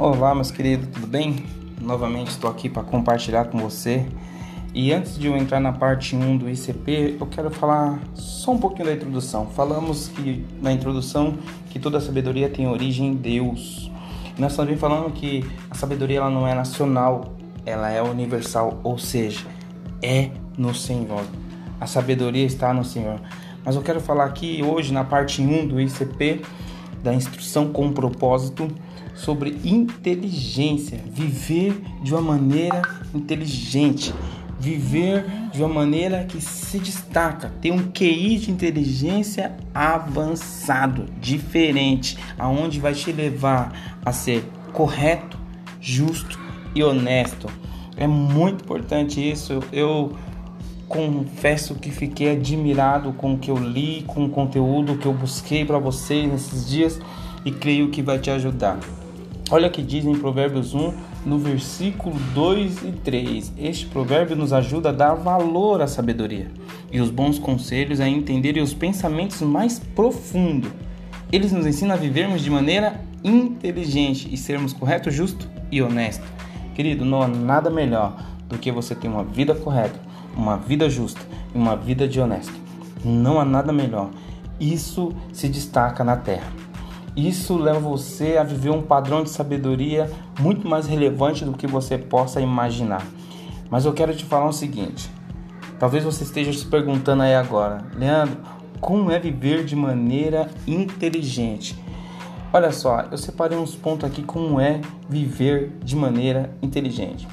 Olá, meus queridos, tudo bem? Novamente estou aqui para compartilhar com você. E antes de eu entrar na parte 1 do ICP, eu quero falar só um pouquinho da introdução. Falamos que na introdução que toda sabedoria tem origem em Deus. Nós também falamos que a sabedoria ela não é nacional, ela é universal, ou seja, é no Senhor. A sabedoria está no Senhor. Mas eu quero falar aqui hoje na parte 1 do ICP da instrução com propósito sobre inteligência, viver de uma maneira inteligente, viver de uma maneira que se destaca, ter um QI de inteligência avançado, diferente, aonde vai te levar a ser correto, justo e honesto. É muito importante isso. Eu confesso que fiquei admirado com o que eu li, com o conteúdo que eu busquei para vocês nesses dias e creio que vai te ajudar. Olha o que diz em Provérbios 1, no versículo 2 e 3. Este provérbio nos ajuda a dar valor à sabedoria e os bons conselhos a entender os pensamentos mais profundos. Eles nos ensinam a vivermos de maneira inteligente e sermos correto, justo e honesto. Querido, não há nada melhor do que você ter uma vida correta, uma vida justa e uma vida de honesto. Não há nada melhor. Isso se destaca na terra. Isso leva você a viver um padrão de sabedoria muito mais relevante do que você possa imaginar. Mas eu quero te falar o seguinte: talvez você esteja se perguntando aí agora, Leandro, como é viver de maneira inteligente? Olha só, eu separei uns pontos aqui como é viver de maneira inteligente.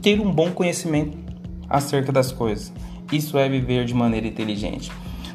Ter um bom conhecimento acerca das coisas. Isso é viver de maneira inteligente.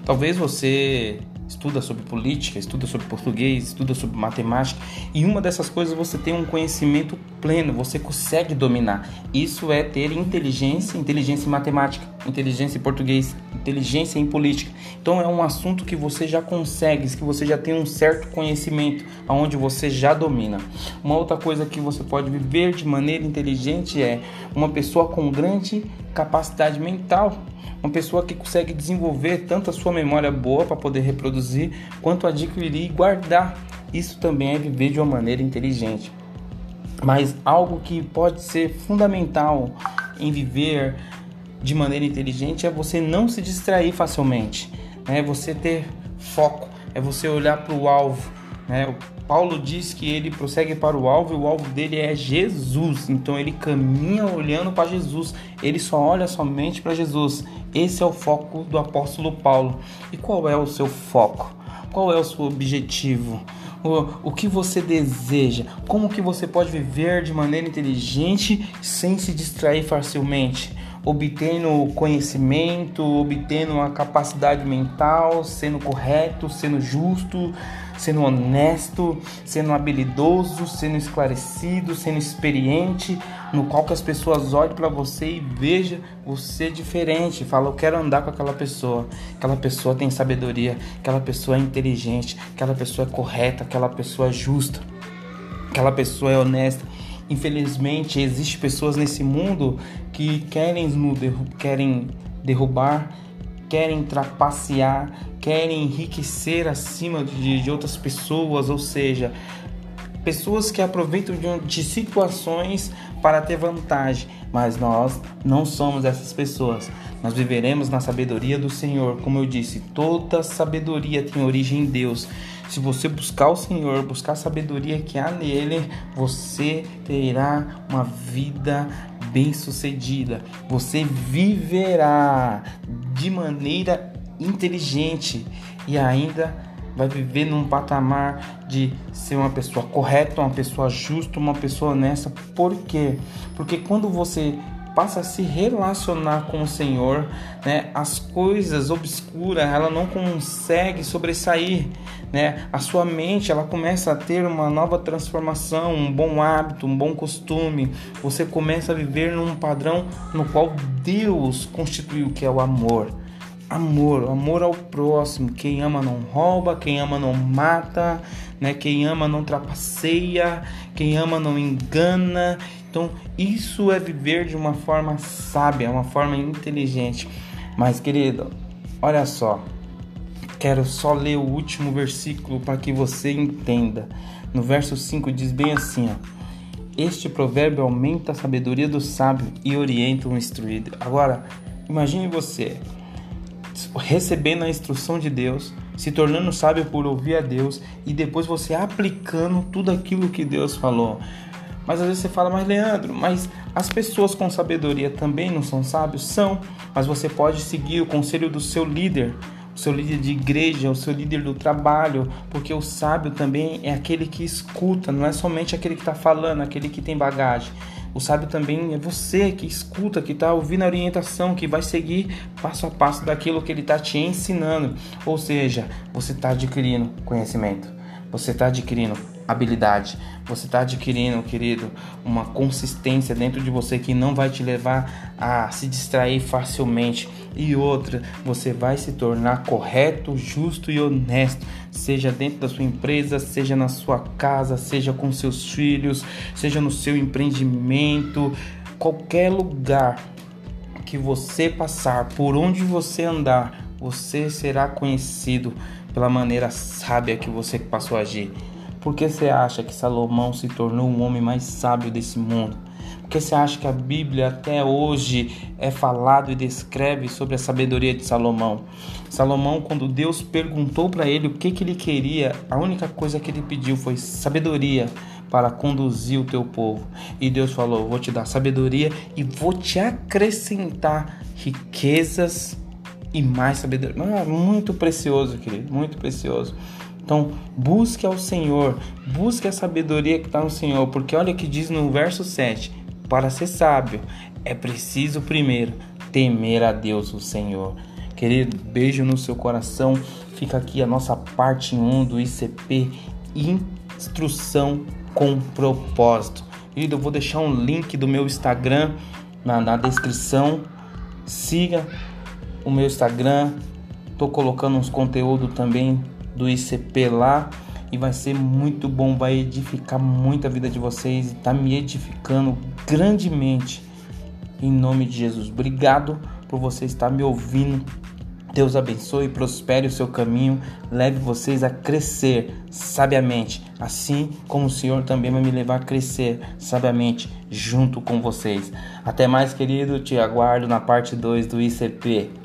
Talvez você estuda sobre política, estuda sobre português, estuda sobre matemática, e uma dessas coisas você tem um conhecimento pleno, você consegue dominar. Isso é ter inteligência, inteligência em matemática, inteligência em português, inteligência em política. Então é um assunto que você já consegue, que você já tem um certo conhecimento, aonde você já domina. Uma outra coisa que você pode viver de maneira inteligente é uma pessoa com grande capacidade mental uma pessoa que consegue desenvolver tanto a sua memória boa para poder reproduzir, quanto adquirir e guardar. Isso também é viver de uma maneira inteligente. Mas algo que pode ser fundamental em viver de maneira inteligente é você não se distrair facilmente, é você ter foco, é você olhar para o alvo. Né? Paulo diz que ele prossegue para o alvo e o alvo dele é Jesus. Então ele caminha olhando para Jesus. Ele só olha somente para Jesus. Esse é o foco do apóstolo Paulo. E qual é o seu foco? Qual é o seu objetivo? O, o que você deseja? Como que você pode viver de maneira inteligente sem se distrair facilmente? Obtendo conhecimento, obtendo uma capacidade mental, sendo correto, sendo justo, sendo honesto, sendo habilidoso, sendo esclarecido, sendo experiente, no qual que as pessoas olhem para você e vejam você diferente, fala eu quero andar com aquela pessoa, aquela pessoa tem sabedoria, aquela pessoa é inteligente, aquela pessoa é correta, aquela pessoa é justa, aquela pessoa é honesta. Infelizmente, existe pessoas nesse mundo que querem, querem derrubar querem trapacear, querem enriquecer acima de, de outras pessoas, ou seja, pessoas que aproveitam de, situações para ter vantagem, mas nós não somos essas pessoas. Nós viveremos na sabedoria do Senhor, como eu disse, toda sabedoria tem origem em Deus. Se você buscar o Senhor, buscar a sabedoria que há nele, você terá uma vida bem-sucedida. Você viverá de maneira inteligente e ainda vai viver num patamar de ser uma pessoa correta, uma pessoa justa, uma pessoa honesta. Por quê? Porque quando você passa a se relacionar com o Senhor, né, as coisas obscuras ela não consegue sobressair, né? A sua mente ela começa a ter uma nova transformação, um bom hábito, um bom costume. Você começa a viver num padrão no qual Deus constituiu que é o amor. Amor, amor ao próximo. Quem ama não rouba, quem ama não mata, né? Quem ama não trapaceia, quem ama não engana. Então, isso é viver de uma forma sábia, uma forma inteligente. Mas, querido, olha só. quero só ler o último versículo para que você entenda. No verso 5 diz bem assim, ó. Este provérbio aumenta a sabedoria do sábio e orienta o instruído. Agora, imagine você recebendo a instrução de Deus, se tornando sábio por ouvir a Deus e depois você aplicando tudo aquilo que Deus falou. Mas às vezes você fala, mas Leandro, mas as pessoas com sabedoria também não são sábios? São, mas você pode seguir o conselho do seu líder, o seu líder de igreja, o seu líder do trabalho, porque o sábio também é aquele que escuta, não é somente aquele que está falando, aquele que tem bagagem. O sábio também é você que escuta, que está ouvindo a orientação, que vai seguir passo a passo daquilo que ele está te ensinando. Ou seja, você está adquirindo conhecimento, você está adquirindo habilidade. Você está adquirindo, querido, uma consistência dentro de você que não vai te levar a se distrair facilmente. E outra, você vai se tornar correto, justo e honesto, seja dentro da sua empresa, seja na sua casa, seja com seus filhos, seja no seu empreendimento, qualquer lugar que você passar, por onde você andar, você será conhecido pela maneira sábia que você passou a agir. Por que você acha que Salomão se tornou o homem mais sábio desse mundo? Por que você acha que a Bíblia até hoje é falado e descreve sobre a sabedoria de Salomão? Salomão, quando Deus perguntou para ele o que, que ele queria, a única coisa que ele pediu foi sabedoria para conduzir o teu povo. E Deus falou: Vou te dar sabedoria e vou te acrescentar riquezas e mais sabedoria. Ah, muito precioso, querido, muito precioso. Então, busque ao Senhor, busque a sabedoria que está no Senhor, porque olha o que diz no verso 7: para ser sábio é preciso primeiro temer a Deus, o Senhor. Querido, beijo no seu coração. Fica aqui a nossa parte 1 do ICP Instrução com Propósito. Querido, eu vou deixar um link do meu Instagram na, na descrição. Siga o meu Instagram. Tô colocando uns conteúdos também do ICP lá e vai ser muito bom, vai edificar muito a vida de vocês e tá me edificando grandemente em nome de Jesus. Obrigado por você estar me ouvindo. Deus abençoe prospere o seu caminho, leve vocês a crescer sabiamente, assim como o Senhor também vai me levar a crescer sabiamente junto com vocês. Até mais, querido, te aguardo na parte 2 do ICP.